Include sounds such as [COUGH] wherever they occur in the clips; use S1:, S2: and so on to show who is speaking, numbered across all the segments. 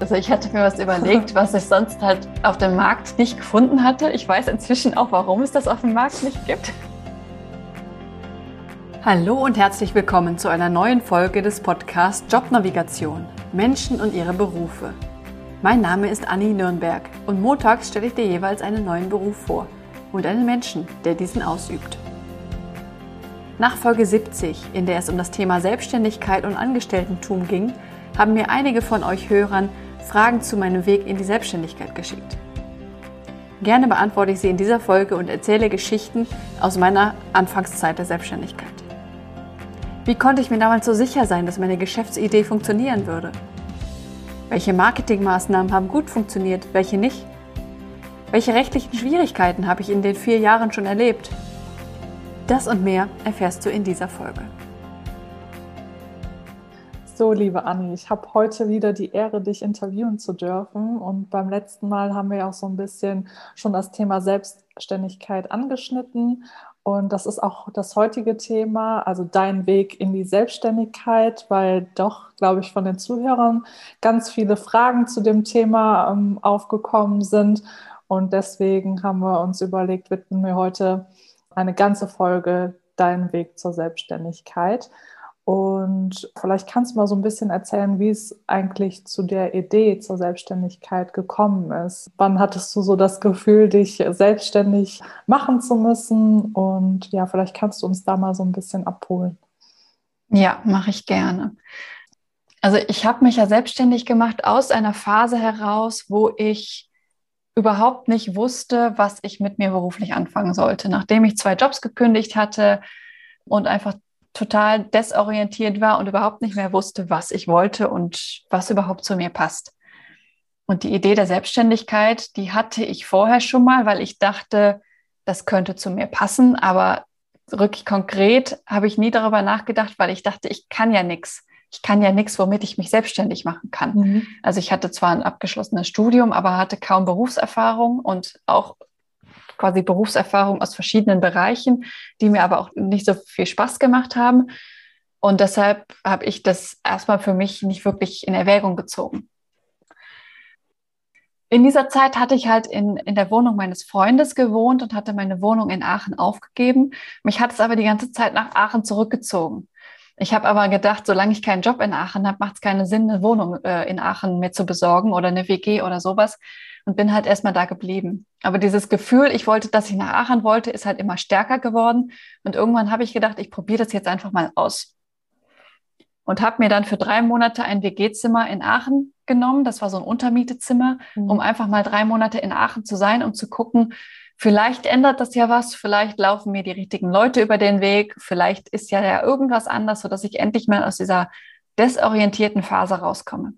S1: Also ich hatte mir was überlegt, was ich sonst halt auf dem Markt nicht gefunden hatte. Ich weiß inzwischen auch, warum es das auf dem Markt nicht gibt.
S2: Hallo und herzlich willkommen zu einer neuen Folge des Podcasts Jobnavigation Menschen und ihre Berufe. Mein Name ist Anni Nürnberg und montags stelle ich dir jeweils einen neuen Beruf vor und einen Menschen, der diesen ausübt. Nach Folge 70, in der es um das Thema Selbstständigkeit und Angestelltentum ging, haben mir einige von euch Hörern Fragen zu meinem Weg in die Selbstständigkeit geschickt. Gerne beantworte ich sie in dieser Folge und erzähle Geschichten aus meiner Anfangszeit der Selbstständigkeit. Wie konnte ich mir damals so sicher sein, dass meine Geschäftsidee funktionieren würde? Welche Marketingmaßnahmen haben gut funktioniert, welche nicht? Welche rechtlichen Schwierigkeiten habe ich in den vier Jahren schon erlebt? Das und mehr erfährst du in dieser Folge.
S3: So, liebe Anni, ich habe heute wieder die Ehre, dich interviewen zu dürfen. Und beim letzten Mal haben wir ja auch so ein bisschen schon das Thema Selbstständigkeit angeschnitten. Und das ist auch das heutige Thema, also dein Weg in die Selbstständigkeit, weil doch, glaube ich, von den Zuhörern ganz viele Fragen zu dem Thema ähm, aufgekommen sind. Und deswegen haben wir uns überlegt, widmen wir heute eine ganze Folge deinen Weg zur Selbstständigkeit. Und vielleicht kannst du mal so ein bisschen erzählen, wie es eigentlich zu der Idee zur Selbstständigkeit gekommen ist. Wann hattest du so das Gefühl, dich selbstständig machen zu müssen? Und ja, vielleicht kannst du uns da mal so ein bisschen abholen.
S1: Ja, mache ich gerne. Also ich habe mich ja selbstständig gemacht aus einer Phase heraus, wo ich überhaupt nicht wusste, was ich mit mir beruflich anfangen sollte. Nachdem ich zwei Jobs gekündigt hatte und einfach total desorientiert war und überhaupt nicht mehr wusste, was ich wollte und was überhaupt zu mir passt. Und die Idee der Selbstständigkeit, die hatte ich vorher schon mal, weil ich dachte, das könnte zu mir passen, aber wirklich konkret habe ich nie darüber nachgedacht, weil ich dachte, ich kann ja nichts. Ich kann ja nichts, womit ich mich selbstständig machen kann. Mhm. Also ich hatte zwar ein abgeschlossenes Studium, aber hatte kaum Berufserfahrung und auch quasi Berufserfahrung aus verschiedenen Bereichen, die mir aber auch nicht so viel Spaß gemacht haben. Und deshalb habe ich das erstmal für mich nicht wirklich in Erwägung gezogen. In dieser Zeit hatte ich halt in, in der Wohnung meines Freundes gewohnt und hatte meine Wohnung in Aachen aufgegeben. Mich hat es aber die ganze Zeit nach Aachen zurückgezogen. Ich habe aber gedacht, solange ich keinen Job in Aachen habe, macht es keinen Sinn, eine Wohnung äh, in Aachen mir zu besorgen oder eine WG oder sowas und bin halt erstmal da geblieben. Aber dieses Gefühl, ich wollte, dass ich nach Aachen wollte, ist halt immer stärker geworden. Und irgendwann habe ich gedacht, ich probiere das jetzt einfach mal aus. Und habe mir dann für drei Monate ein WG-Zimmer in Aachen genommen. Das war so ein Untermietezimmer, mhm. um einfach mal drei Monate in Aachen zu sein, um zu gucken, vielleicht ändert das ja was, vielleicht laufen mir die richtigen Leute über den Weg, vielleicht ist ja, ja irgendwas anders, sodass ich endlich mal aus dieser desorientierten Phase rauskomme.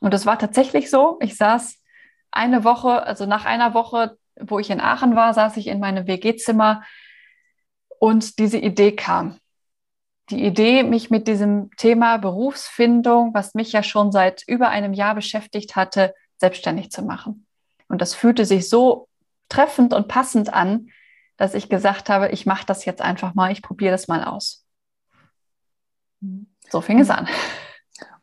S1: Und das war tatsächlich so. Ich saß eine Woche, also nach einer Woche, wo ich in Aachen war, saß ich in meinem WG-Zimmer und diese Idee kam. Die Idee, mich mit diesem Thema Berufsfindung, was mich ja schon seit über einem Jahr beschäftigt hatte, selbstständig zu machen. Und das fühlte sich so treffend und passend an, dass ich gesagt habe, ich mache das jetzt einfach mal, ich probiere das mal aus. So fing es an.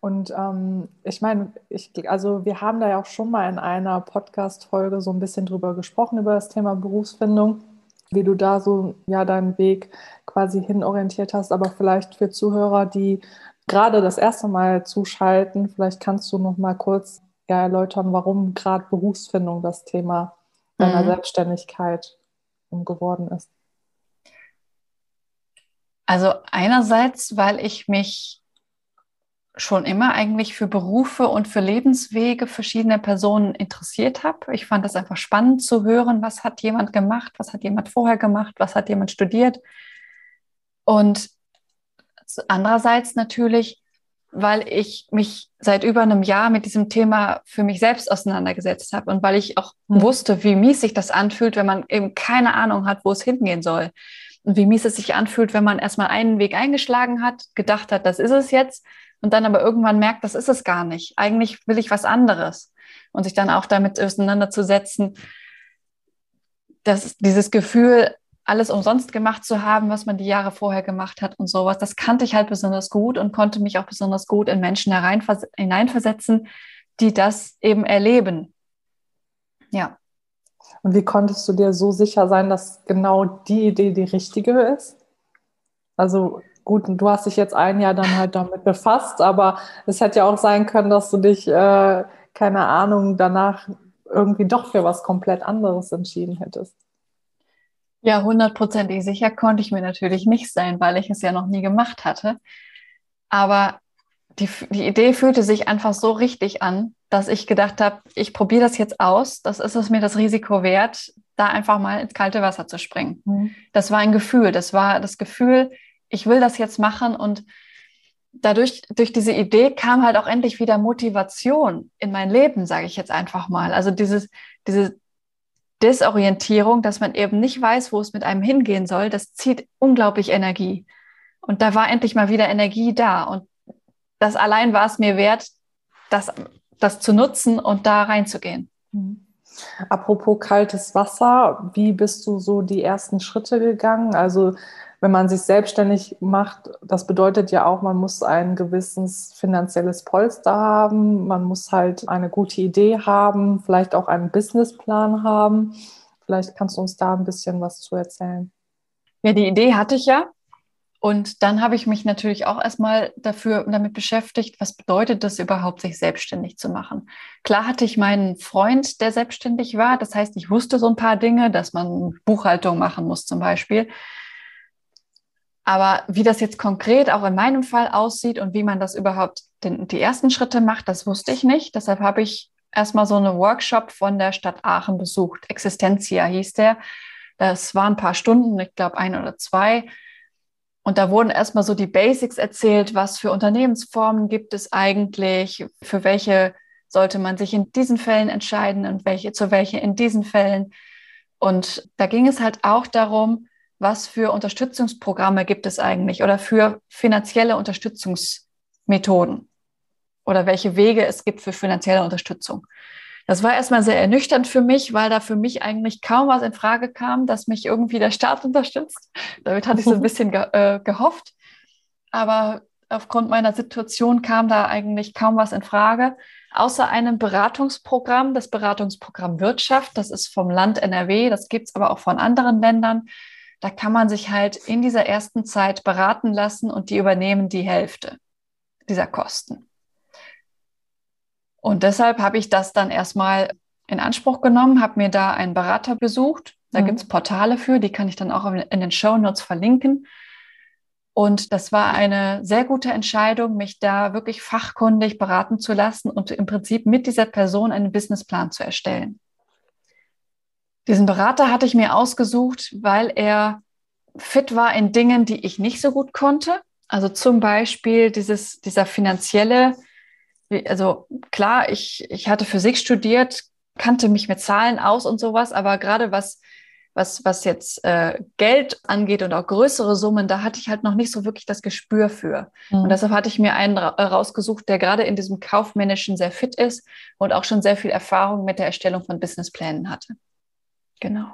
S3: Und ähm, ich meine, ich, also wir haben da ja auch schon mal in einer Podcast-Folge so ein bisschen drüber gesprochen, über das Thema Berufsfindung, wie du da so ja deinen Weg quasi hinorientiert hast. Aber vielleicht für Zuhörer, die gerade das erste Mal zuschalten, vielleicht kannst du noch mal kurz ja, erläutern, warum gerade Berufsfindung das Thema deiner mhm. Selbstständigkeit geworden ist.
S1: Also einerseits, weil ich mich schon immer eigentlich für Berufe und für Lebenswege verschiedener Personen interessiert habe. Ich fand das einfach spannend zu hören, was hat jemand gemacht, was hat jemand vorher gemacht, was hat jemand studiert. Und andererseits natürlich, weil ich mich seit über einem Jahr mit diesem Thema für mich selbst auseinandergesetzt habe und weil ich auch wusste, wie mies sich das anfühlt, wenn man eben keine Ahnung hat, wo es hingehen soll. Und wie mies es sich anfühlt, wenn man erstmal einen Weg eingeschlagen hat, gedacht hat, das ist es jetzt und dann aber irgendwann merkt, das ist es gar nicht. Eigentlich will ich was anderes. Und sich dann auch damit auseinanderzusetzen, dass dieses Gefühl, alles umsonst gemacht zu haben, was man die Jahre vorher gemacht hat und sowas, das kannte ich halt besonders gut und konnte mich auch besonders gut in Menschen hineinversetzen, die das eben erleben. Ja.
S3: Und wie konntest du dir so sicher sein, dass genau die Idee die richtige ist? Also gut, du hast dich jetzt ein Jahr dann halt damit befasst, aber es hätte ja auch sein können, dass du dich, äh, keine Ahnung, danach irgendwie doch für was komplett anderes entschieden hättest.
S1: Ja, hundertprozentig sicher konnte ich mir natürlich nicht sein, weil ich es ja noch nie gemacht hatte. Aber die, die Idee fühlte sich einfach so richtig an, dass ich gedacht habe, ich probiere das jetzt aus. Das ist es mir das Risiko wert, da einfach mal ins kalte Wasser zu springen. Mhm. Das war ein Gefühl. Das war das Gefühl, ich will das jetzt machen und dadurch, durch diese Idee kam halt auch endlich wieder Motivation in mein Leben, sage ich jetzt einfach mal. Also dieses, diese Desorientierung, dass man eben nicht weiß, wo es mit einem hingehen soll, das zieht unglaublich Energie. Und da war endlich mal wieder Energie da. Und das allein war es mir wert, das, das zu nutzen und da reinzugehen.
S3: Mhm. Apropos kaltes Wasser, wie bist du so die ersten Schritte gegangen? Also wenn man sich selbstständig macht, das bedeutet ja auch, man muss ein gewisses finanzielles Polster haben, man muss halt eine gute Idee haben, vielleicht auch einen Businessplan haben. Vielleicht kannst du uns da ein bisschen was zu erzählen.
S1: Ja, die Idee hatte ich ja. Und dann habe ich mich natürlich auch erstmal dafür damit beschäftigt, was bedeutet das überhaupt, sich selbstständig zu machen. Klar hatte ich meinen Freund, der selbstständig war. Das heißt, ich wusste so ein paar Dinge, dass man Buchhaltung machen muss zum Beispiel. Aber wie das jetzt konkret auch in meinem Fall aussieht und wie man das überhaupt den, die ersten Schritte macht, das wusste ich nicht. Deshalb habe ich erstmal so einen Workshop von der Stadt Aachen besucht. Existenzia hieß der. Das waren ein paar Stunden, ich glaube ein oder zwei. Und da wurden erstmal so die Basics erzählt, was für Unternehmensformen gibt es eigentlich, für welche sollte man sich in diesen Fällen entscheiden und welche zu welche in diesen Fällen. Und da ging es halt auch darum, was für Unterstützungsprogramme gibt es eigentlich oder für finanzielle Unterstützungsmethoden oder welche Wege es gibt für finanzielle Unterstützung. Das war erstmal sehr ernüchternd für mich, weil da für mich eigentlich kaum was in Frage kam, dass mich irgendwie der Staat [LAUGHS] unterstützt. Damit hatte ich so ein [LAUGHS] bisschen ge äh, gehofft. Aber aufgrund meiner Situation kam da eigentlich kaum was in Frage, außer einem Beratungsprogramm, das Beratungsprogramm Wirtschaft. Das ist vom Land NRW, das gibt es aber auch von anderen Ländern da kann man sich halt in dieser ersten Zeit beraten lassen und die übernehmen die Hälfte dieser Kosten. Und deshalb habe ich das dann erstmal in Anspruch genommen, habe mir da einen Berater besucht. Da mhm. gibt es Portale für, die kann ich dann auch in den Show Notes verlinken. Und das war eine sehr gute Entscheidung, mich da wirklich fachkundig beraten zu lassen und im Prinzip mit dieser Person einen Businessplan zu erstellen. Diesen Berater hatte ich mir ausgesucht, weil er fit war in Dingen, die ich nicht so gut konnte. Also zum Beispiel dieses, dieser finanzielle, also klar, ich, ich hatte Physik studiert, kannte mich mit Zahlen aus und sowas, aber gerade was, was, was jetzt äh, Geld angeht und auch größere Summen, da hatte ich halt noch nicht so wirklich das Gespür für. Mhm. Und deshalb hatte ich mir einen ra rausgesucht, der gerade in diesem Kaufmännischen sehr fit ist und auch schon sehr viel Erfahrung mit der Erstellung von Businessplänen hatte. Genau.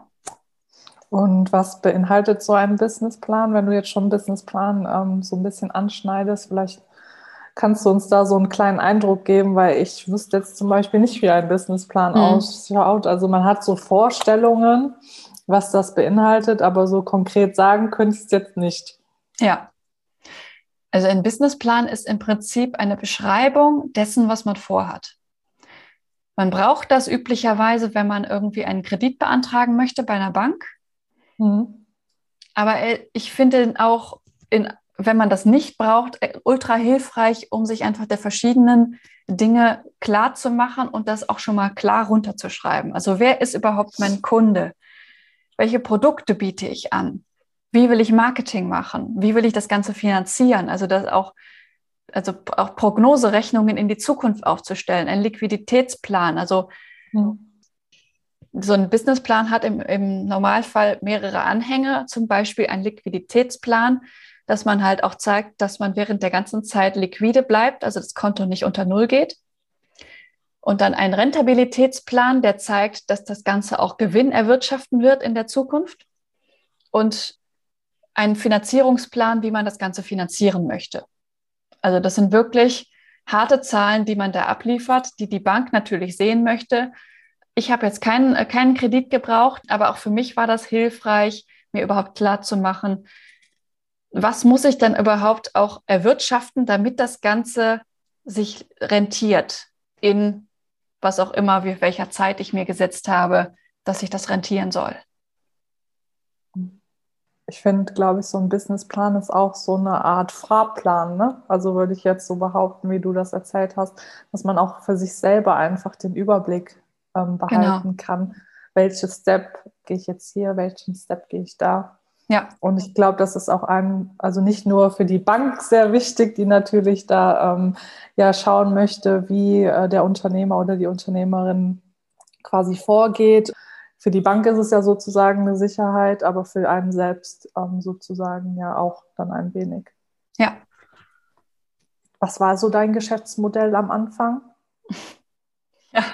S3: Und was beinhaltet so ein Businessplan? Wenn du jetzt schon einen Businessplan ähm, so ein bisschen anschneidest, vielleicht kannst du uns da so einen kleinen Eindruck geben, weil ich wüsste jetzt zum Beispiel nicht, wie ein Businessplan mhm. ausschaut. Also man hat so Vorstellungen, was das beinhaltet, aber so konkret sagen könntest du jetzt nicht.
S1: Ja. Also ein Businessplan ist im Prinzip eine Beschreibung dessen, was man vorhat. Man braucht das üblicherweise, wenn man irgendwie einen Kredit beantragen möchte bei einer Bank. Mhm. Aber äh, ich finde auch, in, wenn man das nicht braucht, äh, ultra hilfreich, um sich einfach der verschiedenen Dinge klar zu machen und das auch schon mal klar runterzuschreiben. Also wer ist überhaupt mein Kunde? Welche Produkte biete ich an? Wie will ich Marketing machen? Wie will ich das Ganze finanzieren? Also das auch also auch Prognoserechnungen in die Zukunft aufzustellen, ein Liquiditätsplan. Also mhm. so ein Businessplan hat im, im Normalfall mehrere Anhänge, zum Beispiel ein Liquiditätsplan, dass man halt auch zeigt, dass man während der ganzen Zeit liquide bleibt, also das Konto nicht unter Null geht. Und dann ein Rentabilitätsplan, der zeigt, dass das Ganze auch Gewinn erwirtschaften wird in der Zukunft. Und ein Finanzierungsplan, wie man das Ganze finanzieren möchte. Also das sind wirklich harte Zahlen, die man da abliefert, die die Bank natürlich sehen möchte. Ich habe jetzt keinen, äh, keinen Kredit gebraucht, aber auch für mich war das hilfreich, mir überhaupt klar zu machen, was muss ich dann überhaupt auch erwirtschaften, damit das Ganze sich rentiert in was auch immer, wie welcher Zeit ich mir gesetzt habe, dass sich das rentieren soll.
S3: Ich finde, glaube ich, so ein Businessplan ist auch so eine Art Fahrplan. Ne? Also würde ich jetzt so behaupten, wie du das erzählt hast, dass man auch für sich selber einfach den Überblick ähm, behalten genau. kann. Welche Step gehe ich jetzt hier, welchen Step gehe ich da? Ja. Und ich glaube, das ist auch ein, also nicht nur für die Bank sehr wichtig, die natürlich da ähm, ja schauen möchte, wie äh, der Unternehmer oder die Unternehmerin quasi vorgeht. Für die Bank ist es ja sozusagen eine Sicherheit, aber für einen selbst ähm, sozusagen ja auch dann ein wenig.
S1: Ja.
S3: Was war so dein Geschäftsmodell am Anfang? [LAUGHS]
S1: Ja,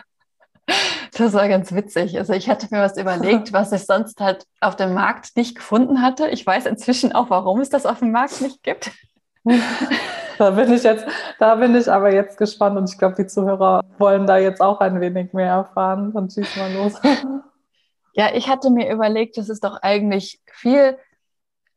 S1: das war ganz witzig. Also ich hatte mir was überlegt, [LAUGHS] was ich sonst halt auf dem Markt nicht gefunden hatte. Ich weiß inzwischen auch, warum es das auf dem Markt nicht gibt. [LAUGHS]
S3: Da bin ich jetzt, da bin ich aber jetzt gespannt und ich glaube, die Zuhörer wollen da jetzt auch ein wenig mehr erfahren. Dann schieß mal los.
S1: Ja, ich hatte mir überlegt, dass es doch eigentlich viel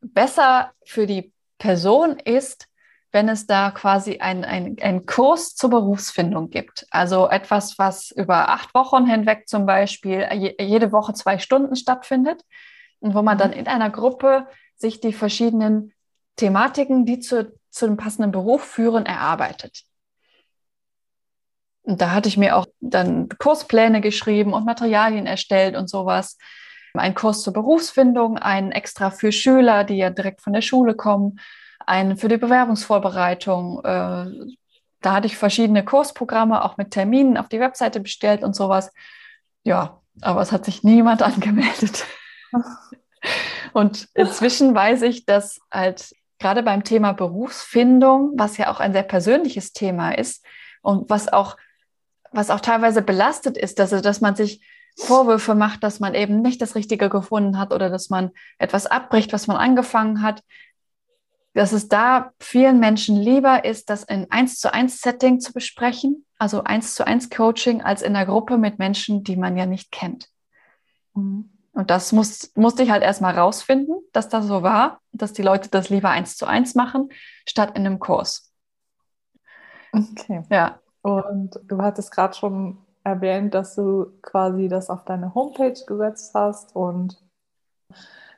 S1: besser für die Person ist, wenn es da quasi einen Kurs zur Berufsfindung gibt. Also etwas, was über acht Wochen hinweg zum Beispiel jede Woche zwei Stunden stattfindet und wo man dann in einer Gruppe sich die verschiedenen Thematiken, die zu, zu dem passenden Beruf führen, erarbeitet. Und da hatte ich mir auch dann Kurspläne geschrieben und Materialien erstellt und sowas. Ein Kurs zur Berufsfindung, ein extra für Schüler, die ja direkt von der Schule kommen einen für die Bewerbungsvorbereitung. Äh, da hatte ich verschiedene Kursprogramme auch mit Terminen auf die Webseite bestellt und sowas. Ja, aber es hat sich niemand [LAUGHS] angemeldet. und inzwischen weiß ich, dass halt gerade beim Thema Berufsfindung, was ja auch ein sehr persönliches Thema ist und was auch, was auch teilweise belastet ist, dass, dass man sich Vorwürfe macht, dass man eben nicht das Richtige gefunden hat oder dass man etwas abbricht, was man angefangen hat, dass es da vielen Menschen lieber ist, das in eins zu eins Setting zu besprechen, also eins zu eins Coaching, als in einer Gruppe mit Menschen, die man ja nicht kennt. Mhm. Und das muss, musste ich halt erstmal rausfinden, dass das so war, dass die Leute das lieber eins zu eins machen, statt in einem Kurs.
S3: Okay. Ja. Und du hattest gerade schon erwähnt, dass du quasi das auf deine Homepage gesetzt hast und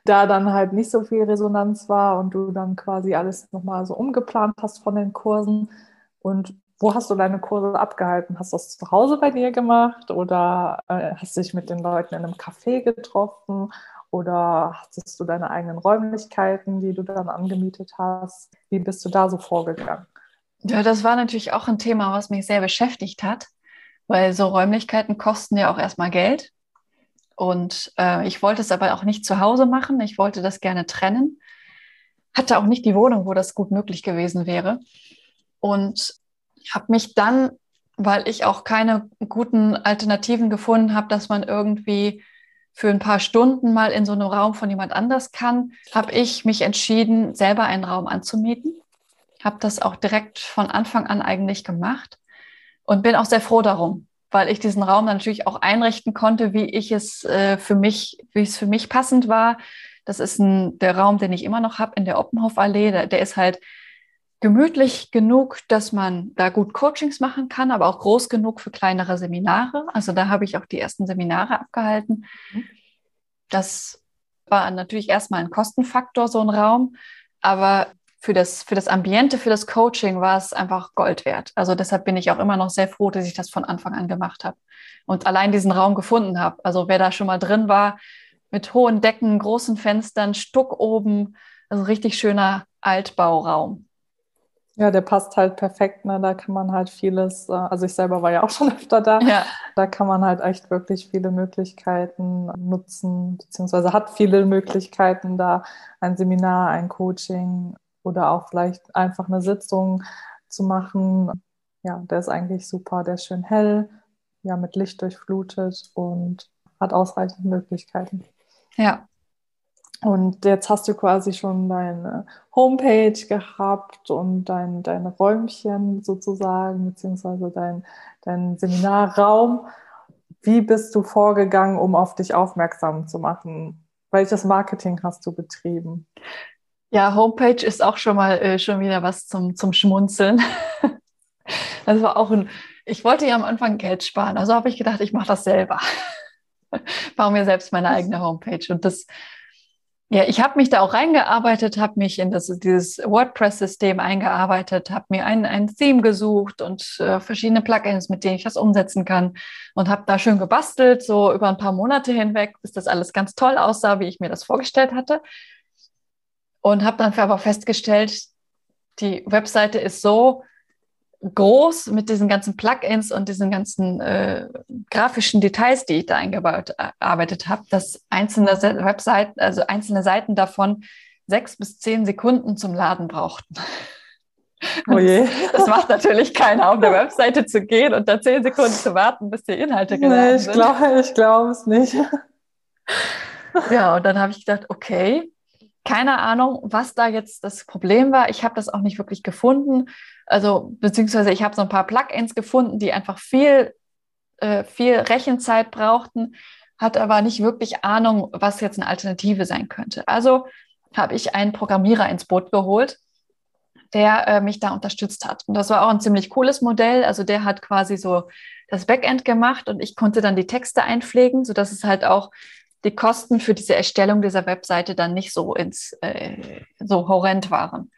S3: da dann halt nicht so viel Resonanz war und du dann quasi alles nochmal so umgeplant hast von den Kursen. Und wo hast du deine Kurse abgehalten? Hast du das zu Hause bei dir gemacht oder äh, hast du dich mit den Leuten in einem Café getroffen oder hattest du deine eigenen Räumlichkeiten, die du dann angemietet hast? Wie bist du da so vorgegangen?
S1: Ja, das war natürlich auch ein Thema, was mich sehr beschäftigt hat, weil so Räumlichkeiten kosten ja auch erstmal Geld. Und äh, ich wollte es aber auch nicht zu Hause machen. Ich wollte das gerne trennen. Hatte auch nicht die Wohnung, wo das gut möglich gewesen wäre. Und habe mich dann, weil ich auch keine guten Alternativen gefunden habe, dass man irgendwie für ein paar Stunden mal in so einem Raum von jemand anders kann, habe ich mich entschieden, selber einen Raum anzumieten. Habe das auch direkt von Anfang an eigentlich gemacht und bin auch sehr froh darum, weil ich diesen Raum natürlich auch einrichten konnte, wie ich es äh, für mich, wie es für mich passend war. Das ist ein, der Raum, den ich immer noch habe in der Oppenhof-Allee. Der, der ist halt gemütlich genug, dass man da gut Coachings machen kann, aber auch groß genug für kleinere Seminare. Also da habe ich auch die ersten Seminare abgehalten. Mhm. Das war natürlich erstmal ein Kostenfaktor, so ein Raum. Aber für das, für das Ambiente, für das Coaching war es einfach Gold wert. Also deshalb bin ich auch immer noch sehr froh, dass ich das von Anfang an gemacht habe und allein diesen Raum gefunden habe. Also wer da schon mal drin war, mit hohen Decken, großen Fenstern, Stuck oben, also richtig schöner Altbauraum.
S3: Ja, der passt halt perfekt. Ne? Da kann man halt vieles, äh, also ich selber war ja auch schon [LAUGHS] öfter da. Ja. Da kann man halt echt wirklich viele Möglichkeiten nutzen, beziehungsweise hat viele Möglichkeiten da, ein Seminar, ein Coaching oder auch vielleicht einfach eine Sitzung zu machen. Ja, der ist eigentlich super, der ist schön hell, ja, mit Licht durchflutet und hat ausreichend Möglichkeiten.
S1: Ja.
S3: Und jetzt hast du quasi schon deine Homepage gehabt und dein, dein Räumchen sozusagen, beziehungsweise dein, dein Seminarraum. Wie bist du vorgegangen, um auf dich aufmerksam zu machen? Welches Marketing hast du betrieben?
S1: Ja, Homepage ist auch schon mal äh, schon wieder was zum, zum Schmunzeln. [LAUGHS] das war auch ein, ich wollte ja am Anfang Geld sparen, also habe ich gedacht, ich mache das selber. [LAUGHS] Baue mir selbst meine eigene Homepage. Und das ja, ich habe mich da auch reingearbeitet, habe mich in das, dieses WordPress-System eingearbeitet, habe mir ein, ein Theme gesucht und äh, verschiedene Plugins, mit denen ich das umsetzen kann und habe da schön gebastelt, so über ein paar Monate hinweg, bis das alles ganz toll aussah, wie ich mir das vorgestellt hatte. Und habe dann aber festgestellt, die Webseite ist so groß mit diesen ganzen Plugins und diesen ganzen äh, grafischen Details, die ich da eingearbeitet habe, dass einzelne Webseiten, also einzelne Seiten davon sechs bis zehn Sekunden zum Laden brauchten. Oh je. Das macht natürlich keiner, auf der Webseite zu gehen und da zehn Sekunden zu warten, bis die Inhalte geladen nee,
S3: ich sind. Glaub, ich glaube es nicht.
S1: Ja, und dann habe ich gedacht, okay, keine Ahnung, was da jetzt das Problem war. Ich habe das auch nicht wirklich gefunden. Also, beziehungsweise ich habe so ein paar Plugins gefunden, die einfach viel, äh, viel Rechenzeit brauchten, hat aber nicht wirklich Ahnung, was jetzt eine Alternative sein könnte. Also habe ich einen Programmierer ins Boot geholt, der äh, mich da unterstützt hat. Und das war auch ein ziemlich cooles Modell. Also der hat quasi so das Backend gemacht und ich konnte dann die Texte einpflegen, sodass es halt auch die Kosten für diese Erstellung dieser Webseite dann nicht so ins äh, so horrend waren.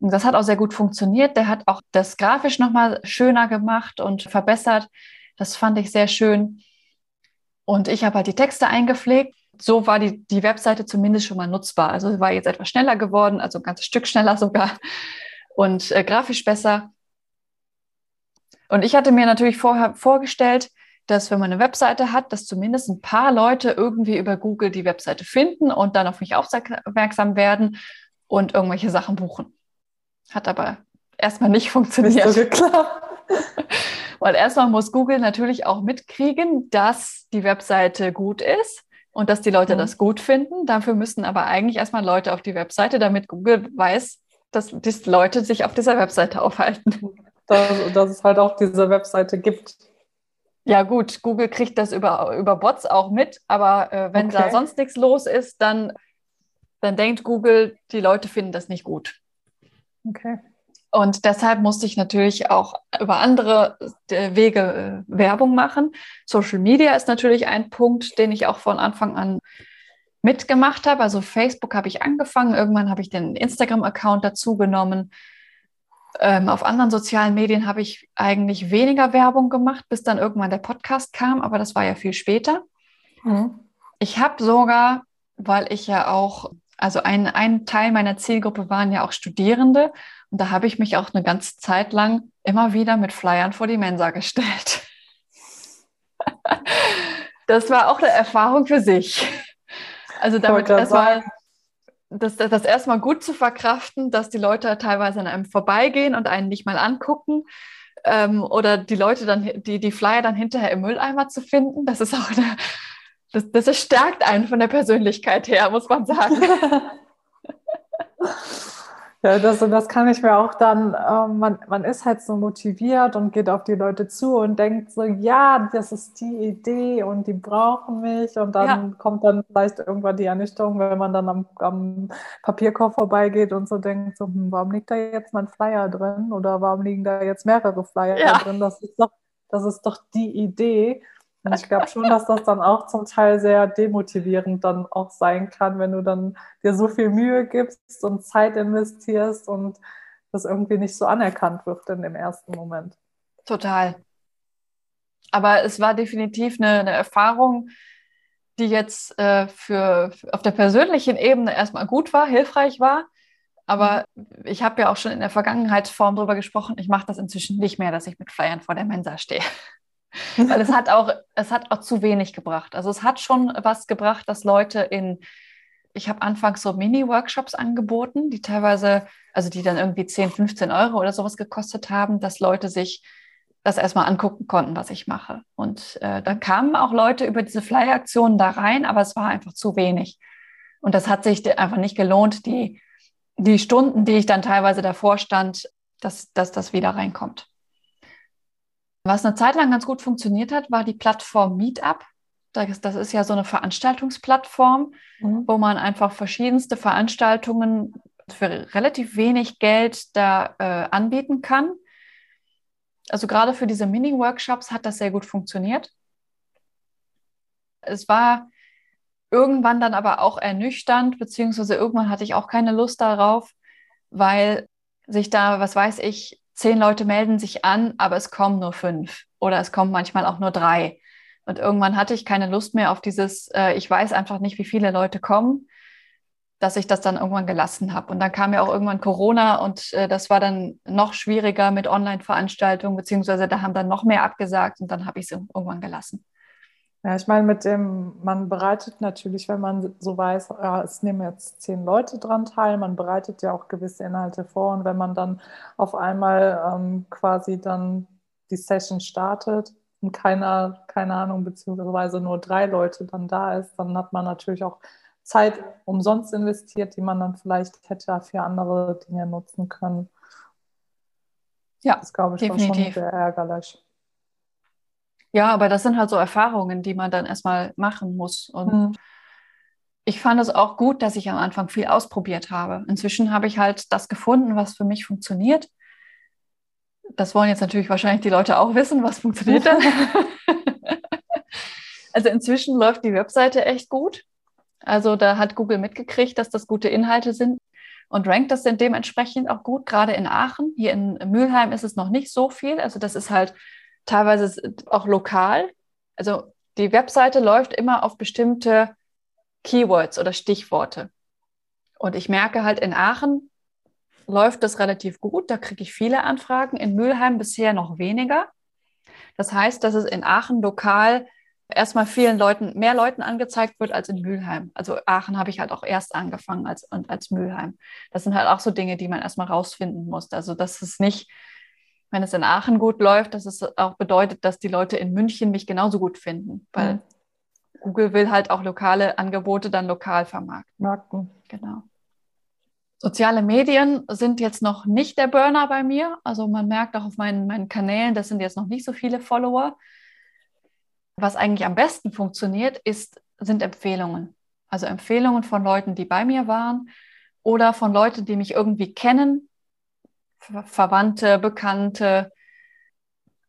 S1: Und das hat auch sehr gut funktioniert. Der hat auch das grafisch nochmal schöner gemacht und verbessert. Das fand ich sehr schön. Und ich habe halt die Texte eingepflegt. So war die, die Webseite zumindest schon mal nutzbar. Also war jetzt etwas schneller geworden, also ein ganzes Stück schneller sogar und äh, grafisch besser. Und ich hatte mir natürlich vorher vorgestellt, dass wenn man eine Webseite hat, dass zumindest ein paar Leute irgendwie über Google die Webseite finden und dann auf mich aufmerksam werden und irgendwelche Sachen buchen. Hat aber erstmal nicht funktioniert. So geklappt. [LAUGHS] Weil erstmal muss Google natürlich auch mitkriegen, dass die Webseite gut ist und dass die Leute mhm. das gut finden. Dafür müssen aber eigentlich erstmal Leute auf die Webseite, damit Google weiß, dass die Leute sich auf dieser Webseite aufhalten.
S3: Dass, dass es halt auch diese Webseite gibt.
S1: Ja, gut, Google kriegt das über, über Bots auch mit, aber äh, wenn okay. da sonst nichts los ist, dann, dann denkt Google, die Leute finden das nicht gut.
S3: Okay.
S1: Und deshalb musste ich natürlich auch über andere äh, Wege äh, Werbung machen. Social Media ist natürlich ein Punkt, den ich auch von Anfang an mitgemacht habe. Also Facebook habe ich angefangen, irgendwann habe ich den Instagram-Account dazu genommen. Ähm, auf anderen sozialen Medien habe ich eigentlich weniger Werbung gemacht, bis dann irgendwann der Podcast kam, aber das war ja viel später. Mhm. Ich habe sogar, weil ich ja auch also ein, ein Teil meiner Zielgruppe waren ja auch Studierende. Und da habe ich mich auch eine ganze Zeit lang immer wieder mit Flyern vor die Mensa gestellt. [LAUGHS] das war auch eine Erfahrung für sich. Also damit erstmal das, das, das erstmal gut zu verkraften, dass die Leute teilweise an einem vorbeigehen und einen nicht mal angucken. Ähm, oder die Leute dann, die, die Flyer dann hinterher im Mülleimer zu finden, das ist auch eine, das, das stärkt einen von der Persönlichkeit her, muss man sagen. [LAUGHS]
S3: Ja, das, das kann ich mir auch dann, äh, man, man ist halt so motiviert und geht auf die Leute zu und denkt so, ja, das ist die Idee und die brauchen mich und dann ja. kommt dann vielleicht irgendwann die Ernüchterung, wenn man dann am, am Papierkorb vorbeigeht und so denkt, so, hm, warum liegt da jetzt mein Flyer drin oder warum liegen da jetzt mehrere Flyer ja. drin? Das ist doch, das ist doch die Idee. Und ich glaube schon, dass das dann auch zum Teil sehr demotivierend dann auch sein kann, wenn du dann dir so viel Mühe gibst und Zeit investierst und das irgendwie nicht so anerkannt wird in dem ersten Moment.
S1: Total. Aber es war definitiv eine, eine Erfahrung, die jetzt äh, für, auf der persönlichen Ebene erstmal gut war, hilfreich war. Aber ich habe ja auch schon in der Vergangenheitsform darüber gesprochen, ich mache das inzwischen nicht mehr, dass ich mit Flyern vor der Mensa stehe. [LAUGHS] Weil es hat auch, es hat auch zu wenig gebracht. Also es hat schon was gebracht, dass Leute in, ich habe anfangs so Mini-Workshops angeboten, die teilweise, also die dann irgendwie 10, 15 Euro oder sowas gekostet haben, dass Leute sich das erstmal angucken konnten, was ich mache. Und äh, dann kamen auch Leute über diese Flyer-Aktionen da rein, aber es war einfach zu wenig. Und das hat sich einfach nicht gelohnt, die, die Stunden, die ich dann teilweise davor stand, dass, dass das wieder reinkommt. Was eine Zeit lang ganz gut funktioniert hat, war die Plattform Meetup. Das, ist ja so eine Veranstaltungsplattform, mhm. wo man einfach verschiedenste Veranstaltungen für relativ wenig Geld da äh, anbieten kann. Also gerade für diese Mini-Workshops hat das sehr gut funktioniert. Es war irgendwann dann aber auch ernüchternd, beziehungsweise irgendwann hatte ich auch keine Lust darauf, weil sich da, was weiß ich, zehn Leute melden sich an, aber es kommen nur fünf oder es kommen manchmal auch nur drei. Und irgendwann hatte ich keine Lust mehr auf dieses, äh, ich weiß einfach nicht, wie viele Leute kommen, dass ich das dann irgendwann gelassen habe. Und dann kam ja auch irgendwann Corona und äh, das war dann noch schwieriger mit Online-Veranstaltungen, beziehungsweise da haben dann noch mehr abgesagt und dann habe ich es irgendwann gelassen.
S3: Ja, ich meine, mit dem, man bereitet natürlich, wenn man so weiß, ja, es nehmen jetzt zehn Leute dran teil, man bereitet ja auch gewisse Inhalte vor und wenn man dann auf einmal ähm, quasi dann die Session startet und keiner, keine Ahnung, beziehungsweise nur drei Leute dann da ist, dann hat man natürlich auch Zeit umsonst investiert, die man dann vielleicht hätte für andere Dinge nutzen können.
S1: Ja, das glaube ich definitiv. schon sehr ärgerlich. Ja, aber das sind halt so Erfahrungen, die man dann erstmal machen muss. Und mhm. ich fand es auch gut, dass ich am Anfang viel ausprobiert habe. Inzwischen habe ich halt das gefunden, was für mich funktioniert. Das wollen jetzt natürlich wahrscheinlich die Leute auch wissen, was funktioniert dann. [LAUGHS] also inzwischen läuft die Webseite echt gut. Also da hat Google mitgekriegt, dass das gute Inhalte sind und rankt das dann dementsprechend auch gut, gerade in Aachen. Hier in Mülheim ist es noch nicht so viel. Also das ist halt teilweise auch lokal. Also die Webseite läuft immer auf bestimmte Keywords oder Stichworte. Und ich merke halt in Aachen läuft das relativ gut. Da kriege ich viele Anfragen. In Mülheim bisher noch weniger. Das heißt, dass es in Aachen lokal erstmal vielen Leuten, mehr Leuten angezeigt wird als in Mülheim. Also Aachen habe ich halt auch erst angefangen als, als Mülheim. Das sind halt auch so Dinge, die man erstmal rausfinden muss. Also das ist nicht wenn es in Aachen gut läuft, dass es auch bedeutet, dass die Leute in München mich genauso gut finden, weil mhm. Google will halt auch lokale Angebote dann lokal vermarkten. Marken. Genau. Soziale Medien sind jetzt noch nicht der Burner bei mir. Also man merkt auch auf meinen, meinen Kanälen, das sind jetzt noch nicht so viele Follower. Was eigentlich am besten funktioniert, ist, sind Empfehlungen. Also Empfehlungen von Leuten, die bei mir waren oder von Leuten, die mich irgendwie kennen, Verwandte, Bekannte,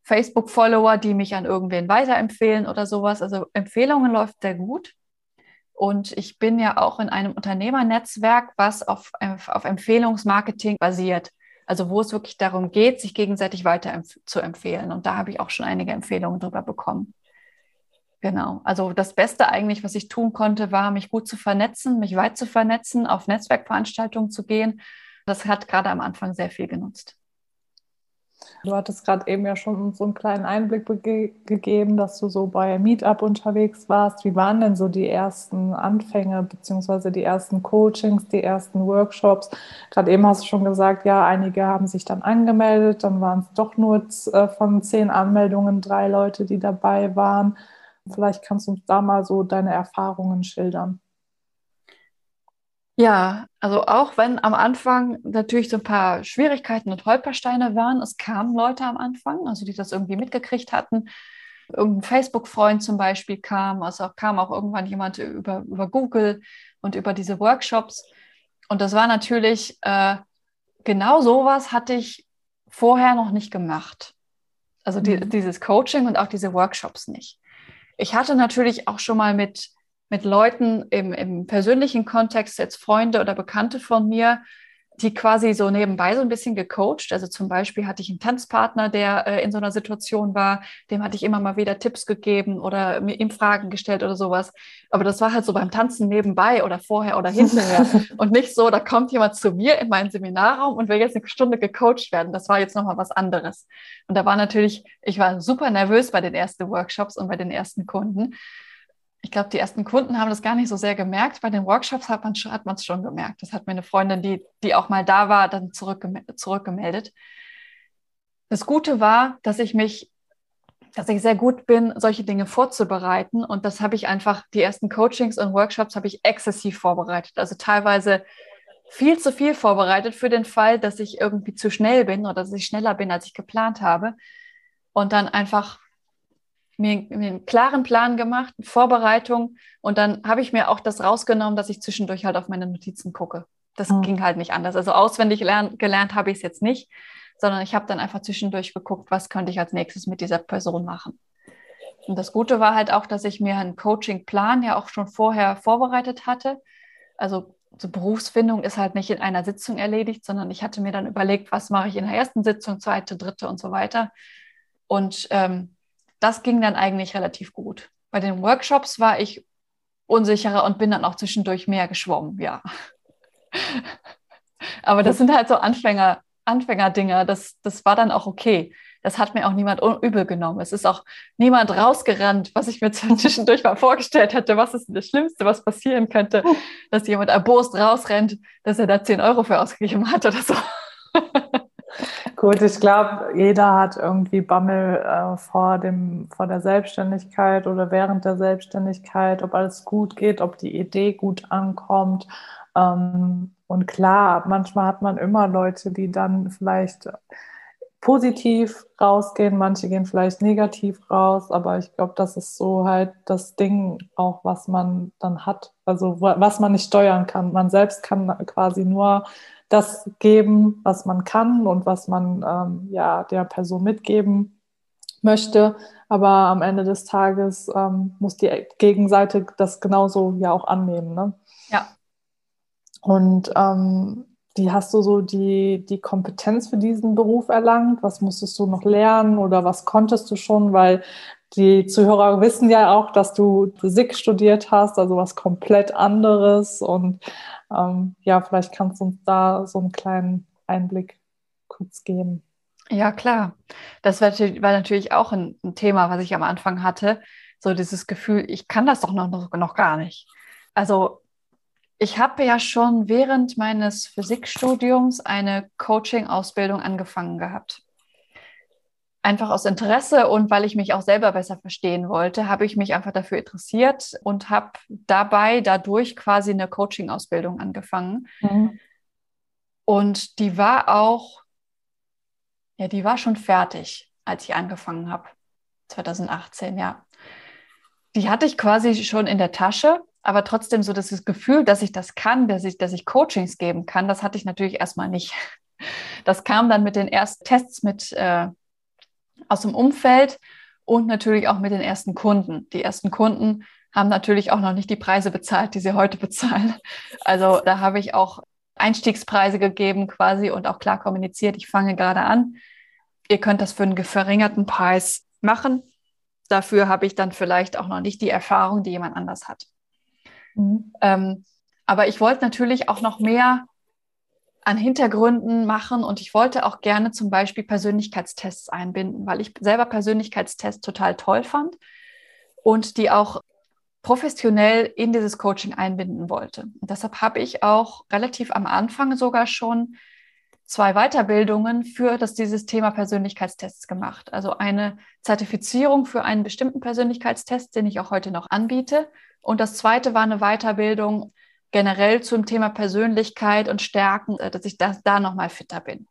S1: Facebook-Follower, die mich an irgendwen weiterempfehlen oder sowas. Also Empfehlungen läuft sehr gut. Und ich bin ja auch in einem Unternehmernetzwerk, was auf, auf Empfehlungsmarketing basiert. Also wo es wirklich darum geht, sich gegenseitig weiter zu empfehlen. Und da habe ich auch schon einige Empfehlungen drüber bekommen. Genau. Also das Beste eigentlich, was ich tun konnte, war, mich gut zu vernetzen, mich weit zu vernetzen, auf Netzwerkveranstaltungen zu gehen das hat gerade am Anfang sehr viel genutzt.
S3: Du hattest gerade eben ja schon so einen kleinen Einblick gegeben, dass du so bei Meetup unterwegs warst. Wie waren denn so die ersten Anfänge beziehungsweise die ersten Coachings, die ersten Workshops? Gerade eben hast du schon gesagt, ja, einige haben sich dann angemeldet, dann waren es doch nur äh, von zehn Anmeldungen drei Leute, die dabei waren. Vielleicht kannst du uns da mal so deine Erfahrungen schildern.
S1: Ja, also auch wenn am Anfang natürlich so ein paar Schwierigkeiten und Holpersteine waren, es kamen Leute am Anfang, also die das irgendwie mitgekriegt hatten. Irgendein Facebook-Freund zum Beispiel kam, also kam auch irgendwann jemand über, über Google und über diese Workshops. Und das war natürlich, äh, genau sowas hatte ich vorher noch nicht gemacht. Also die, mhm. dieses Coaching und auch diese Workshops nicht. Ich hatte natürlich auch schon mal mit mit Leuten im, im persönlichen Kontext, jetzt Freunde oder Bekannte von mir, die quasi so nebenbei so ein bisschen gecoacht. Also zum Beispiel hatte ich einen Tanzpartner, der äh, in so einer Situation war, dem hatte ich immer mal wieder Tipps gegeben oder mir ihm Fragen gestellt oder sowas. Aber das war halt so beim Tanzen nebenbei oder vorher oder hinterher [LAUGHS] und nicht so, da kommt jemand zu mir in meinen Seminarraum und will jetzt eine Stunde gecoacht werden. Das war jetzt nochmal was anderes. Und da war natürlich, ich war super nervös bei den ersten Workshops und bei den ersten Kunden ich glaube, die ersten Kunden haben das gar nicht so sehr gemerkt. Bei den Workshops hat man es schon gemerkt. Das hat meine Freundin, die, die auch mal da war, dann zurückgem zurückgemeldet. Das Gute war, dass ich mich dass ich sehr gut bin, solche Dinge vorzubereiten. Und das habe ich einfach, die ersten Coachings und Workshops habe ich exzessiv vorbereitet. Also teilweise viel zu viel vorbereitet für den Fall, dass ich irgendwie zu schnell bin oder dass ich schneller bin, als ich geplant habe. Und dann einfach mir, mir einen klaren Plan gemacht, eine Vorbereitung. Und dann habe ich mir auch das rausgenommen, dass ich zwischendurch halt auf meine Notizen gucke. Das mhm. ging halt nicht anders. Also auswendig lern, gelernt habe ich es jetzt nicht, sondern ich habe dann einfach zwischendurch geguckt, was könnte ich als nächstes mit dieser Person machen. Und das Gute war halt auch, dass ich mir einen Coaching-Plan ja auch schon vorher vorbereitet hatte. Also so Berufsfindung ist halt nicht in einer Sitzung erledigt, sondern ich hatte mir dann überlegt, was mache ich in der ersten Sitzung, zweite, dritte und so weiter. Und ähm, das ging dann eigentlich relativ gut. Bei den Workshops war ich unsicherer und bin dann auch zwischendurch mehr geschwommen, ja. [LAUGHS] Aber das sind halt so Anfänger, Anfängerdinger. Das, das war dann auch okay das hat mir auch niemand übel genommen. Es ist auch niemand rausgerannt, was ich mir [LAUGHS] zwischendurch mal vorgestellt hätte. Was ist das Schlimmste, was passieren könnte, dass jemand erbost rausrennt, dass er da 10 Euro für ausgegeben hat oder so. [LAUGHS]
S3: Gut, ich glaube, jeder hat irgendwie Bammel äh, vor, dem, vor der Selbstständigkeit oder während der Selbstständigkeit, ob alles gut geht, ob die Idee gut ankommt. Ähm, und klar, manchmal hat man immer Leute, die dann vielleicht positiv rausgehen, manche gehen vielleicht negativ raus, aber ich glaube, das ist so halt das Ding auch, was man dann hat, also was man nicht steuern kann. Man selbst kann quasi nur das geben, was man kann und was man ähm, ja der Person mitgeben möchte, aber am Ende des Tages ähm, muss die Gegenseite das genauso ja auch annehmen. Ne?
S1: Ja.
S3: Und ähm, die hast du so die, die Kompetenz für diesen Beruf erlangt? Was musstest du noch lernen oder was konntest du schon? Weil die Zuhörer wissen ja auch, dass du Physik studiert hast, also was komplett anderes. Und ähm, ja, vielleicht kannst du uns da so einen kleinen Einblick kurz geben.
S1: Ja, klar. Das war natürlich auch ein, Thema, was ich am Anfang hatte. So dieses Gefühl, ich kann das doch noch, noch, noch gar nicht. Also ich habe ja schon während meines Physikstudiums eine Coaching-Ausbildung angefangen gehabt. Einfach aus Interesse und weil ich mich auch selber besser verstehen wollte, habe ich mich einfach dafür interessiert und habe dabei dadurch quasi eine Coaching-Ausbildung angefangen. Mhm. Und die war auch, ja, die war schon fertig, als ich angefangen habe. 2018, ja. Die hatte ich quasi schon in der Tasche aber trotzdem so das Gefühl, dass ich das kann, dass ich, dass ich Coachings geben kann, das hatte ich natürlich erstmal nicht. Das kam dann mit den ersten Tests mit äh, aus dem Umfeld und natürlich auch mit den ersten Kunden. Die ersten Kunden haben natürlich auch noch nicht die Preise bezahlt, die sie heute bezahlen. Also da habe ich auch Einstiegspreise gegeben quasi und auch klar kommuniziert, ich fange gerade an. Ihr könnt das für einen verringerten Preis machen. Dafür habe ich dann vielleicht auch noch nicht die Erfahrung, die jemand anders hat. Mhm. Ähm, aber ich wollte natürlich auch noch mehr an Hintergründen machen und ich wollte auch gerne zum Beispiel Persönlichkeitstests einbinden, weil ich selber Persönlichkeitstests total toll fand und die auch professionell in dieses Coaching einbinden wollte. Und deshalb habe ich auch relativ am Anfang sogar schon zwei Weiterbildungen für das, dieses Thema Persönlichkeitstests gemacht. Also eine Zertifizierung für einen bestimmten Persönlichkeitstest, den ich auch heute noch anbiete und das zweite war eine Weiterbildung generell zum Thema Persönlichkeit und Stärken, äh, dass ich das, da nochmal fitter bin.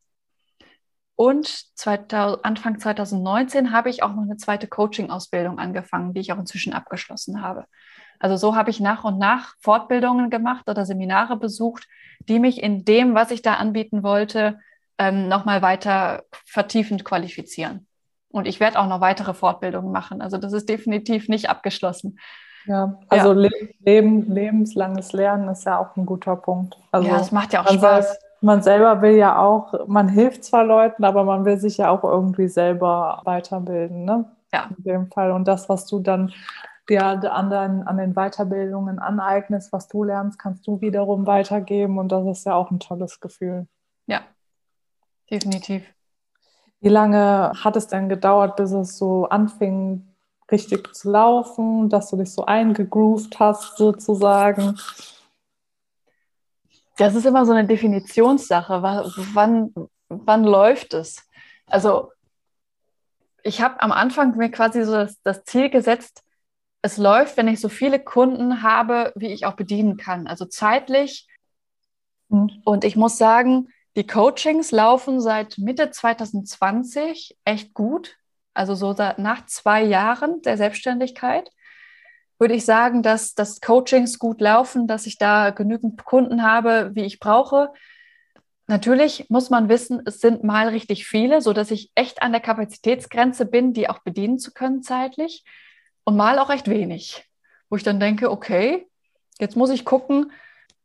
S1: Und 2000, Anfang 2019 habe ich auch noch eine zweite Coaching-Ausbildung angefangen, die ich auch inzwischen abgeschlossen habe. Also so habe ich nach und nach Fortbildungen gemacht oder Seminare besucht, die mich in dem, was ich da anbieten wollte, ähm, nochmal weiter vertiefend qualifizieren. Und ich werde auch noch weitere Fortbildungen machen. Also das ist definitiv nicht abgeschlossen.
S3: Ja, also ja. Leben, lebenslanges Lernen ist ja auch ein guter Punkt. Also
S1: ja, es macht ja auch Spaß.
S3: Sagt, man selber will ja auch, man hilft zwar Leuten, aber man will sich ja auch irgendwie selber weiterbilden, ne?
S1: Ja.
S3: In dem Fall. Und das, was du dann dir an den, an den Weiterbildungen aneignest, was du lernst, kannst du wiederum weitergeben. Und das ist ja auch ein tolles Gefühl.
S1: Ja, definitiv.
S3: Wie lange hat es denn gedauert, bis es so anfing, richtig zu laufen, dass du dich so eingegroovt hast sozusagen?
S1: Das ist immer so eine Definitionssache. Wann, wann läuft es? Also ich habe am Anfang mir quasi so das, das, Ziel gesetzt, es läuft, wenn ich so viele Kunden habe, wie ich auch bedienen kann. Also zeitlich. Mhm. Und ich muss sagen, die Coachings laufen seit Mitte 2020 echt gut. Also so nach zwei Jahren der Selbstständigkeit würde ich sagen, dass das Coachings gut laufen, dass ich da genügend Kunden habe, wie ich brauche. Natürlich muss man wissen, es sind mal richtig viele, so dass ich echt an der Kapazitätsgrenze bin, die auch bedienen zu können zeitlich und mal auch recht wenig, wo ich dann denke, okay, jetzt muss ich gucken,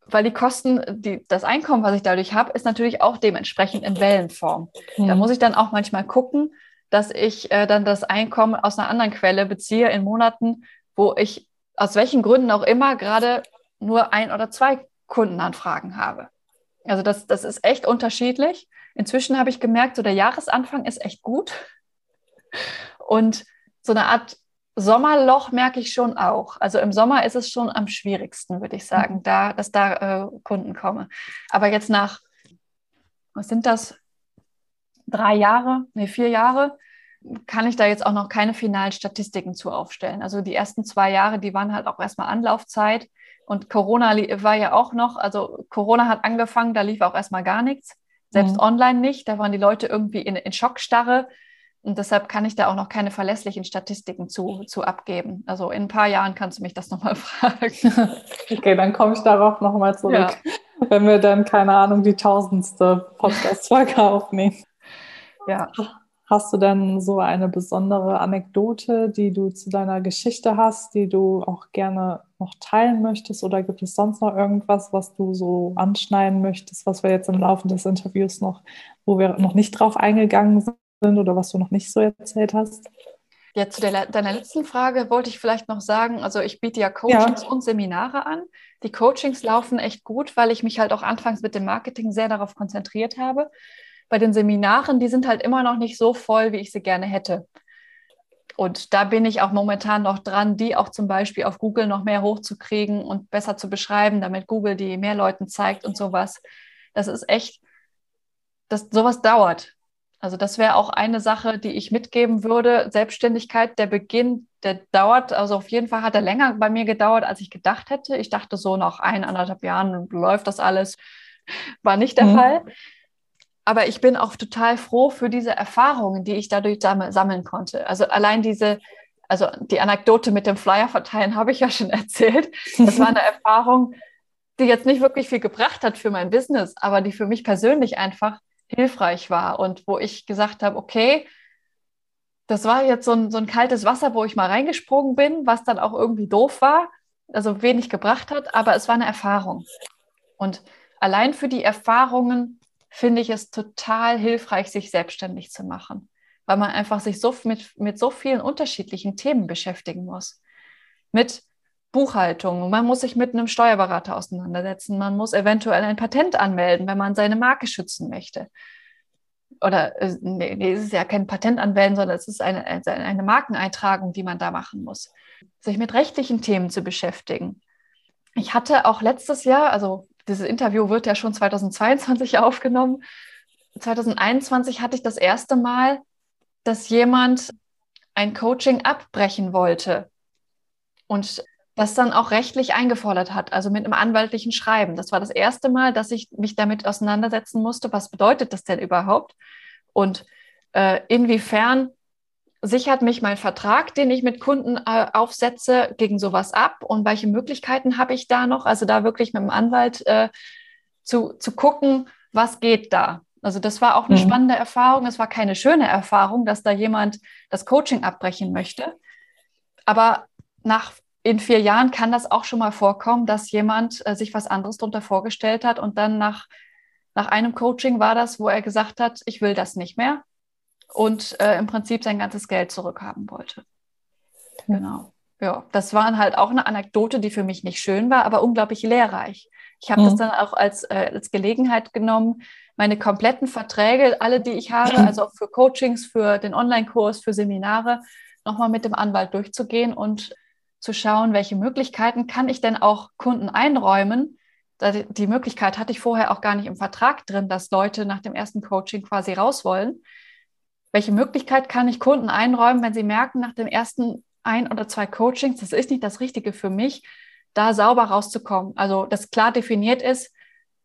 S1: weil die Kosten, die, das Einkommen, was ich dadurch habe, ist natürlich auch dementsprechend in Wellenform. Mhm. Da muss ich dann auch manchmal gucken, dass ich äh, dann das Einkommen aus einer anderen Quelle beziehe in Monaten, wo ich aus welchen Gründen auch immer gerade nur ein oder zwei Kundenanfragen habe. Also das, das ist echt unterschiedlich. Inzwischen habe ich gemerkt, so der Jahresanfang ist echt gut. Und so eine Art Sommerloch merke ich schon auch. Also im Sommer ist es schon am schwierigsten, würde ich sagen, da, dass da äh, Kunden kommen. Aber jetzt nach, was sind das? Drei Jahre, nee, vier Jahre, kann ich da jetzt auch noch keine finalen Statistiken zu aufstellen. Also die ersten zwei Jahre, die waren halt auch erstmal Anlaufzeit. Und Corona war ja auch noch, also Corona hat angefangen, da lief auch erstmal gar nichts. Selbst mhm. online nicht. Da waren die Leute irgendwie in, in Schockstarre und deshalb kann ich da auch noch keine verlässlichen Statistiken zu, zu abgeben. Also in ein paar Jahren kannst du mich das nochmal [LAUGHS] fragen. [LAUGHS]
S3: Okay, dann komme ich darauf nochmal zurück, ja. wenn wir dann, keine Ahnung, die tausendste Podcast-Folge [LAUGHS] aufnehmen. Ja. Hast du denn so eine besondere Anekdote, die du zu deiner Geschichte hast, die du auch gerne noch teilen möchtest? Oder gibt es sonst noch irgendwas, was du so anschneiden möchtest, was wir jetzt im Laufe des Interviews noch, wo wir noch nicht drauf eingegangen sind? sind oder was du noch nicht so erzählt hast?
S1: Ja, zu der, deiner letzten Frage wollte ich vielleicht noch sagen, also ich biete ja Coachings ja. und Seminare an. Die Coachings laufen echt gut, weil ich mich halt auch anfangs mit dem Marketing sehr darauf konzentriert habe. Bei den Seminaren, die sind halt immer noch nicht so voll, wie ich sie gerne hätte. Und da bin ich auch momentan noch dran, die auch zum Beispiel auf Google noch mehr hochzukriegen und besser zu beschreiben, damit Google die mehr Leuten zeigt und sowas. Das ist echt, das, sowas dauert. Also das wäre auch eine Sache, die ich mitgeben würde. Selbstständigkeit, der Beginn, der dauert, also auf jeden Fall hat er länger bei mir gedauert, als ich gedacht hätte. Ich dachte so nach ein, anderthalb Jahren läuft das alles. War nicht der mhm. Fall. Aber ich bin auch total froh für diese Erfahrungen, die ich dadurch sammeln konnte. Also allein diese, also die Anekdote mit dem Flyer verteilen [LAUGHS] habe ich ja schon erzählt. Das war eine [LAUGHS] Erfahrung, die jetzt nicht wirklich viel gebracht hat für mein Business, aber die für mich persönlich einfach hilfreich war und wo ich gesagt habe, okay, das war jetzt so ein, so ein kaltes Wasser, wo ich mal reingesprungen bin, was dann auch irgendwie doof war, also wenig gebracht hat, aber es war eine Erfahrung. Und allein für die Erfahrungen finde ich es total hilfreich, sich selbstständig zu machen, weil man einfach sich so mit, mit so vielen unterschiedlichen Themen beschäftigen muss. Mit Buchhaltung. Man muss sich mit einem Steuerberater auseinandersetzen. Man muss eventuell ein Patent anmelden, wenn man seine Marke schützen möchte. Oder äh, nee, nee, es ist ja kein Patent anmelden, sondern es ist eine, eine Markeneintragung, die man da machen muss. Sich mit rechtlichen Themen zu beschäftigen. Ich hatte auch letztes Jahr, also dieses Interview wird ja schon 2022 [LAUGHS] aufgenommen. 2021 hatte ich das erste Mal, dass jemand ein Coaching abbrechen wollte. Und das dann auch rechtlich eingefordert hat, also mit einem anwaltlichen Schreiben. Das war das erste Mal, dass ich mich damit auseinandersetzen musste, was bedeutet das denn überhaupt und äh, inwiefern sichert mich mein Vertrag, den ich mit Kunden äh, aufsetze, gegen sowas ab und welche Möglichkeiten habe ich da noch? Also da wirklich mit dem Anwalt äh, zu, zu gucken, was geht da. Also das war auch eine mhm. spannende Erfahrung. Es war keine schöne Erfahrung, dass da jemand das Coaching abbrechen möchte. Aber nach in vier Jahren kann das auch schon mal vorkommen, dass jemand äh, sich was anderes darunter vorgestellt hat und dann nach, nach einem Coaching war das, wo er gesagt hat, ich will das nicht mehr und äh, im Prinzip sein ganzes Geld zurückhaben wollte. Genau. Ja, das war halt auch eine Anekdote, die für mich nicht schön war, aber unglaublich lehrreich. Ich habe mhm. das dann auch als, äh, als Gelegenheit genommen, meine kompletten Verträge, alle, die ich habe, also auch für Coachings, für den Online-Kurs, für Seminare, nochmal mit dem Anwalt durchzugehen und zu schauen, welche Möglichkeiten kann ich denn auch Kunden einräumen. Die Möglichkeit hatte ich vorher auch gar nicht im Vertrag drin, dass Leute nach dem ersten Coaching quasi raus wollen. Welche Möglichkeit kann ich Kunden einräumen, wenn sie merken, nach dem ersten ein oder zwei Coachings, das ist nicht das Richtige für mich, da sauber rauszukommen. Also, das klar definiert ist,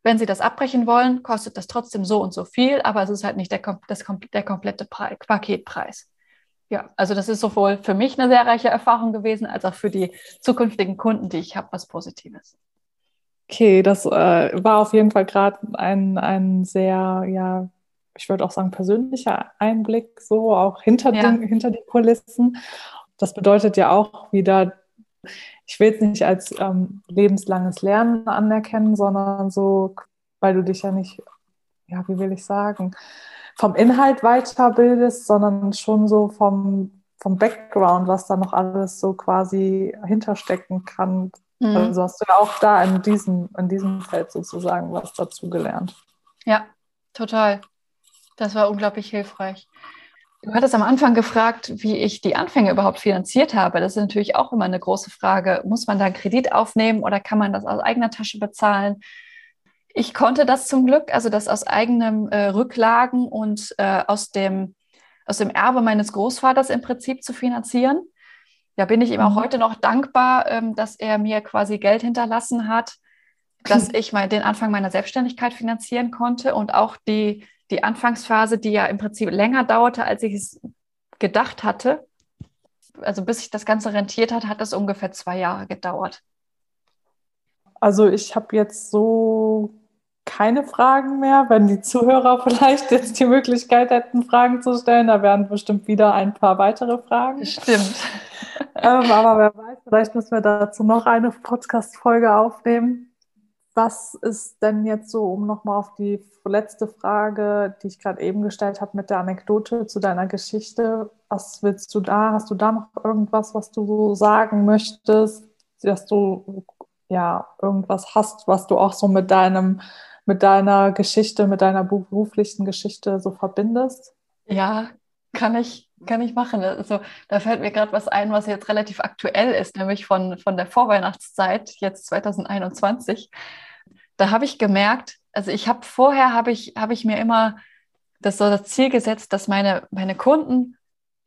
S1: wenn Sie das abbrechen wollen, kostet das trotzdem so und so viel, aber es ist halt nicht der, das, der komplette Preis, Paketpreis. Ja, also das ist sowohl für mich eine sehr reiche Erfahrung gewesen, als auch für die zukünftigen Kunden, die ich habe, was Positives.
S3: Okay, das äh, war auf jeden Fall gerade ein, ein sehr, ja, ich würde auch sagen, persönlicher Einblick, so auch hinter, ja. den, hinter die Kulissen. Das bedeutet ja auch wieder, ich will es nicht als ähm, lebenslanges Lernen anerkennen, sondern so, weil du dich ja nicht, ja, wie will ich sagen, vom Inhalt weiterbildest, sondern schon so vom, vom Background, was da noch alles so quasi hinterstecken kann. Mhm. Also hast du ja auch da in diesem, in diesem Feld sozusagen was dazu gelernt.
S1: Ja, total. Das war unglaublich hilfreich. Du hattest am Anfang gefragt, wie ich die Anfänge überhaupt finanziert habe. Das ist natürlich auch immer eine große Frage. Muss man da einen Kredit aufnehmen oder kann man das aus eigener Tasche bezahlen? Ich konnte das zum Glück, also das aus eigenem äh, Rücklagen und äh, aus, dem, aus dem Erbe meines Großvaters im Prinzip zu finanzieren. Da bin ich ihm auch mhm. heute noch dankbar, ähm, dass er mir quasi Geld hinterlassen hat, dass [LAUGHS] ich mal den Anfang meiner Selbstständigkeit finanzieren konnte und auch die die Anfangsphase, die ja im Prinzip länger dauerte, als ich es gedacht hatte, also bis sich das Ganze rentiert hat, hat es ungefähr zwei Jahre gedauert.
S3: Also ich habe jetzt so keine Fragen mehr. Wenn die Zuhörer [LAUGHS] vielleicht jetzt die Möglichkeit hätten, Fragen zu stellen, da wären bestimmt wieder ein paar weitere Fragen.
S1: Stimmt.
S3: ähm, aber wer weiß, vielleicht müssen wir dazu noch eine Podcast-Folge aufnehmen. Was ist denn jetzt so, um nochmal auf die letzte Frage, die ich gerade eben gestellt habe mit der Anekdote zu deiner Geschichte, was willst du da? Hast du da noch irgendwas, was du so sagen möchtest, dass du ja irgendwas hast, was du auch so mit deinem, mit deiner Geschichte, mit deiner beruflichen Geschichte so verbindest?
S1: Ja, kann ich, kann ich machen. Also da fällt mir gerade was ein, was jetzt relativ aktuell ist, nämlich von, von der Vorweihnachtszeit, jetzt 2021 da habe ich gemerkt, also ich habe vorher habe ich, habe ich mir immer das so das Ziel gesetzt, dass meine, meine Kunden,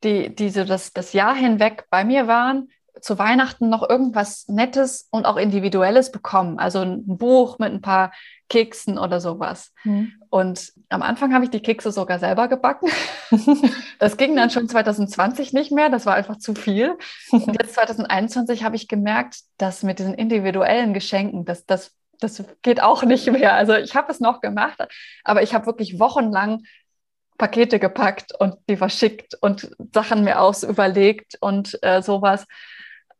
S1: die, die so das, das Jahr hinweg bei mir waren, zu Weihnachten noch irgendwas Nettes und auch Individuelles bekommen. Also ein Buch mit ein paar Keksen oder sowas. Mhm. Und am Anfang habe ich die Kekse sogar selber gebacken. [LAUGHS] das ging dann schon 2020 nicht mehr, das war einfach zu viel. Und jetzt 2021 habe ich gemerkt, dass mit diesen individuellen Geschenken, dass das das geht auch nicht mehr. Also ich habe es noch gemacht, aber ich habe wirklich wochenlang Pakete gepackt und die verschickt und Sachen mir aus überlegt und äh, sowas.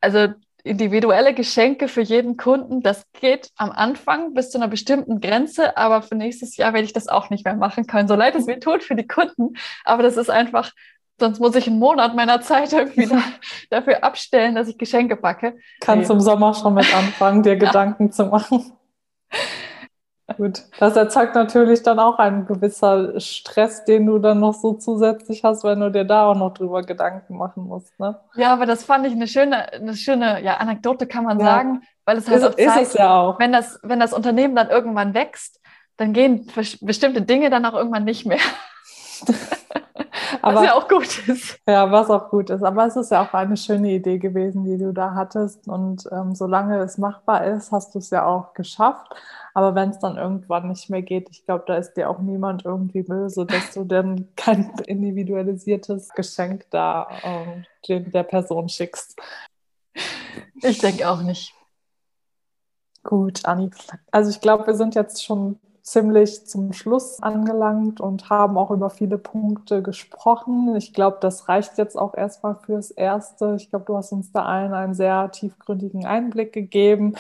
S1: Also individuelle Geschenke für jeden Kunden, das geht am Anfang bis zu einer bestimmten Grenze, aber für nächstes Jahr werde ich das auch nicht mehr machen können. So leid es mir tut für die Kunden, aber das ist einfach, sonst muss ich einen Monat meiner Zeit irgendwie da, [LAUGHS] dafür abstellen, dass ich Geschenke packe.
S3: Kannst nee. im Sommer schon mit anfangen, dir [LAUGHS] Gedanken zu machen. Gut, das erzeugt natürlich dann auch ein gewisser Stress, den du dann noch so zusätzlich hast, wenn du dir da auch noch drüber Gedanken machen musst. Ne?
S1: Ja, aber das fand ich eine schöne, eine schöne ja, Anekdote, kann man ja. sagen, weil es halt
S3: ist, auch zeigt, ist es ja auch.
S1: Wenn, das, wenn das Unternehmen dann irgendwann wächst, dann gehen bestimmte Dinge dann auch irgendwann nicht mehr. [LAUGHS]
S3: Aber, was ja auch gut ist. Ja, was auch gut ist. Aber es ist ja auch eine schöne Idee gewesen, die du da hattest. Und ähm, solange es machbar ist, hast du es ja auch geschafft. Aber wenn es dann irgendwann nicht mehr geht, ich glaube, da ist dir auch niemand irgendwie böse, dass du dann kein individualisiertes Geschenk da ähm, der Person schickst.
S1: Ich denke auch nicht.
S3: Gut, Anni. Also ich glaube, wir sind jetzt schon ziemlich zum Schluss angelangt und haben auch über viele Punkte gesprochen. Ich glaube, das reicht jetzt auch erstmal fürs Erste. Ich glaube, du hast uns da allen einen sehr tiefgründigen Einblick gegeben.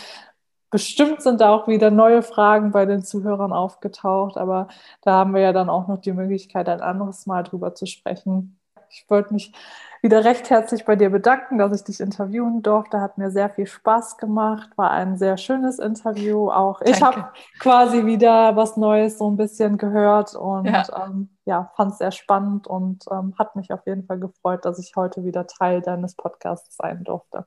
S3: Bestimmt sind da auch wieder neue Fragen bei den Zuhörern aufgetaucht, aber da haben wir ja dann auch noch die Möglichkeit, ein anderes Mal drüber zu sprechen. Ich wollte mich wieder recht herzlich bei dir bedanken, dass ich dich interviewen durfte. Hat mir sehr viel Spaß gemacht, war ein sehr schönes Interview. Auch ich habe quasi wieder was Neues so ein bisschen gehört und ja, ähm, ja fand es sehr spannend und ähm, hat mich auf jeden Fall gefreut, dass ich heute wieder Teil deines Podcasts sein durfte.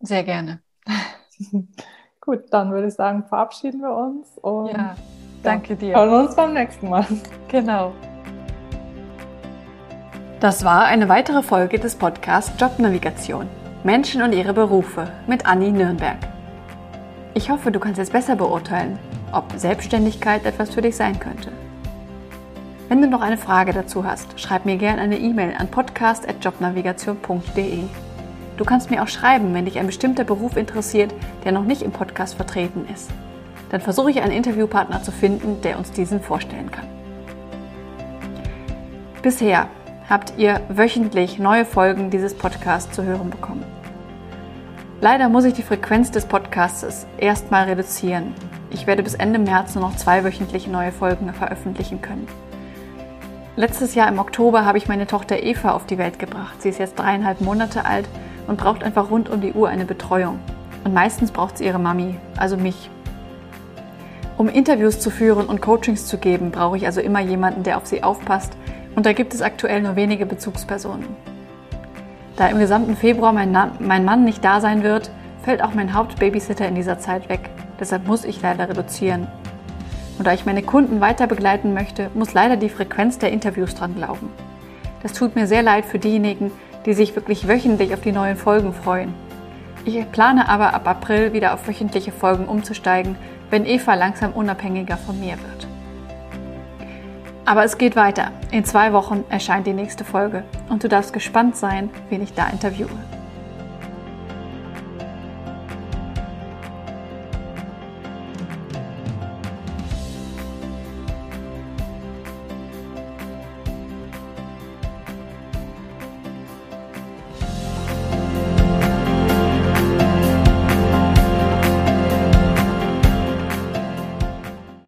S1: Sehr gerne. [LAUGHS]
S3: Gut, dann würde ich sagen, verabschieden wir uns
S1: und ja, danke dir.
S3: Hören wir uns beim nächsten Mal.
S1: Genau. Das war eine weitere Folge des Podcasts Jobnavigation. Menschen und ihre Berufe mit Anni Nürnberg. Ich hoffe, du kannst jetzt besser beurteilen, ob Selbstständigkeit etwas für dich sein könnte. Wenn du noch eine Frage dazu hast, schreib mir gerne eine E-Mail an podcast.jobnavigation.de. Du kannst mir auch schreiben, wenn dich ein bestimmter Beruf interessiert, der noch nicht im Podcast vertreten ist. Dann versuche ich einen Interviewpartner zu finden, der uns diesen vorstellen kann. Bisher habt ihr wöchentlich neue Folgen dieses Podcasts zu hören bekommen. Leider muss ich die Frequenz des Podcasts erstmal reduzieren. Ich werde bis Ende März nur noch zwei wöchentliche neue Folgen veröffentlichen können. Letztes Jahr im Oktober habe ich meine Tochter Eva auf die Welt gebracht. Sie ist jetzt dreieinhalb Monate alt und braucht einfach rund um die Uhr eine Betreuung. Und meistens braucht sie ihre Mami, also mich. Um Interviews zu führen und Coachings zu geben, brauche ich also immer jemanden, der auf sie aufpasst. Und da gibt es aktuell nur wenige Bezugspersonen. Da im gesamten Februar mein, mein Mann nicht da sein wird, fällt auch mein Hauptbabysitter in dieser Zeit weg. Deshalb muss ich leider reduzieren. Und da ich meine Kunden weiter begleiten möchte, muss leider die Frequenz der Interviews dran glauben. Das tut mir sehr leid für diejenigen, die sich wirklich wöchentlich auf die neuen Folgen freuen. Ich plane aber ab April wieder auf wöchentliche Folgen umzusteigen, wenn Eva langsam unabhängiger von mir wird. Aber es geht weiter. In zwei Wochen erscheint die nächste Folge und du darfst gespannt sein, wen ich da interviewe.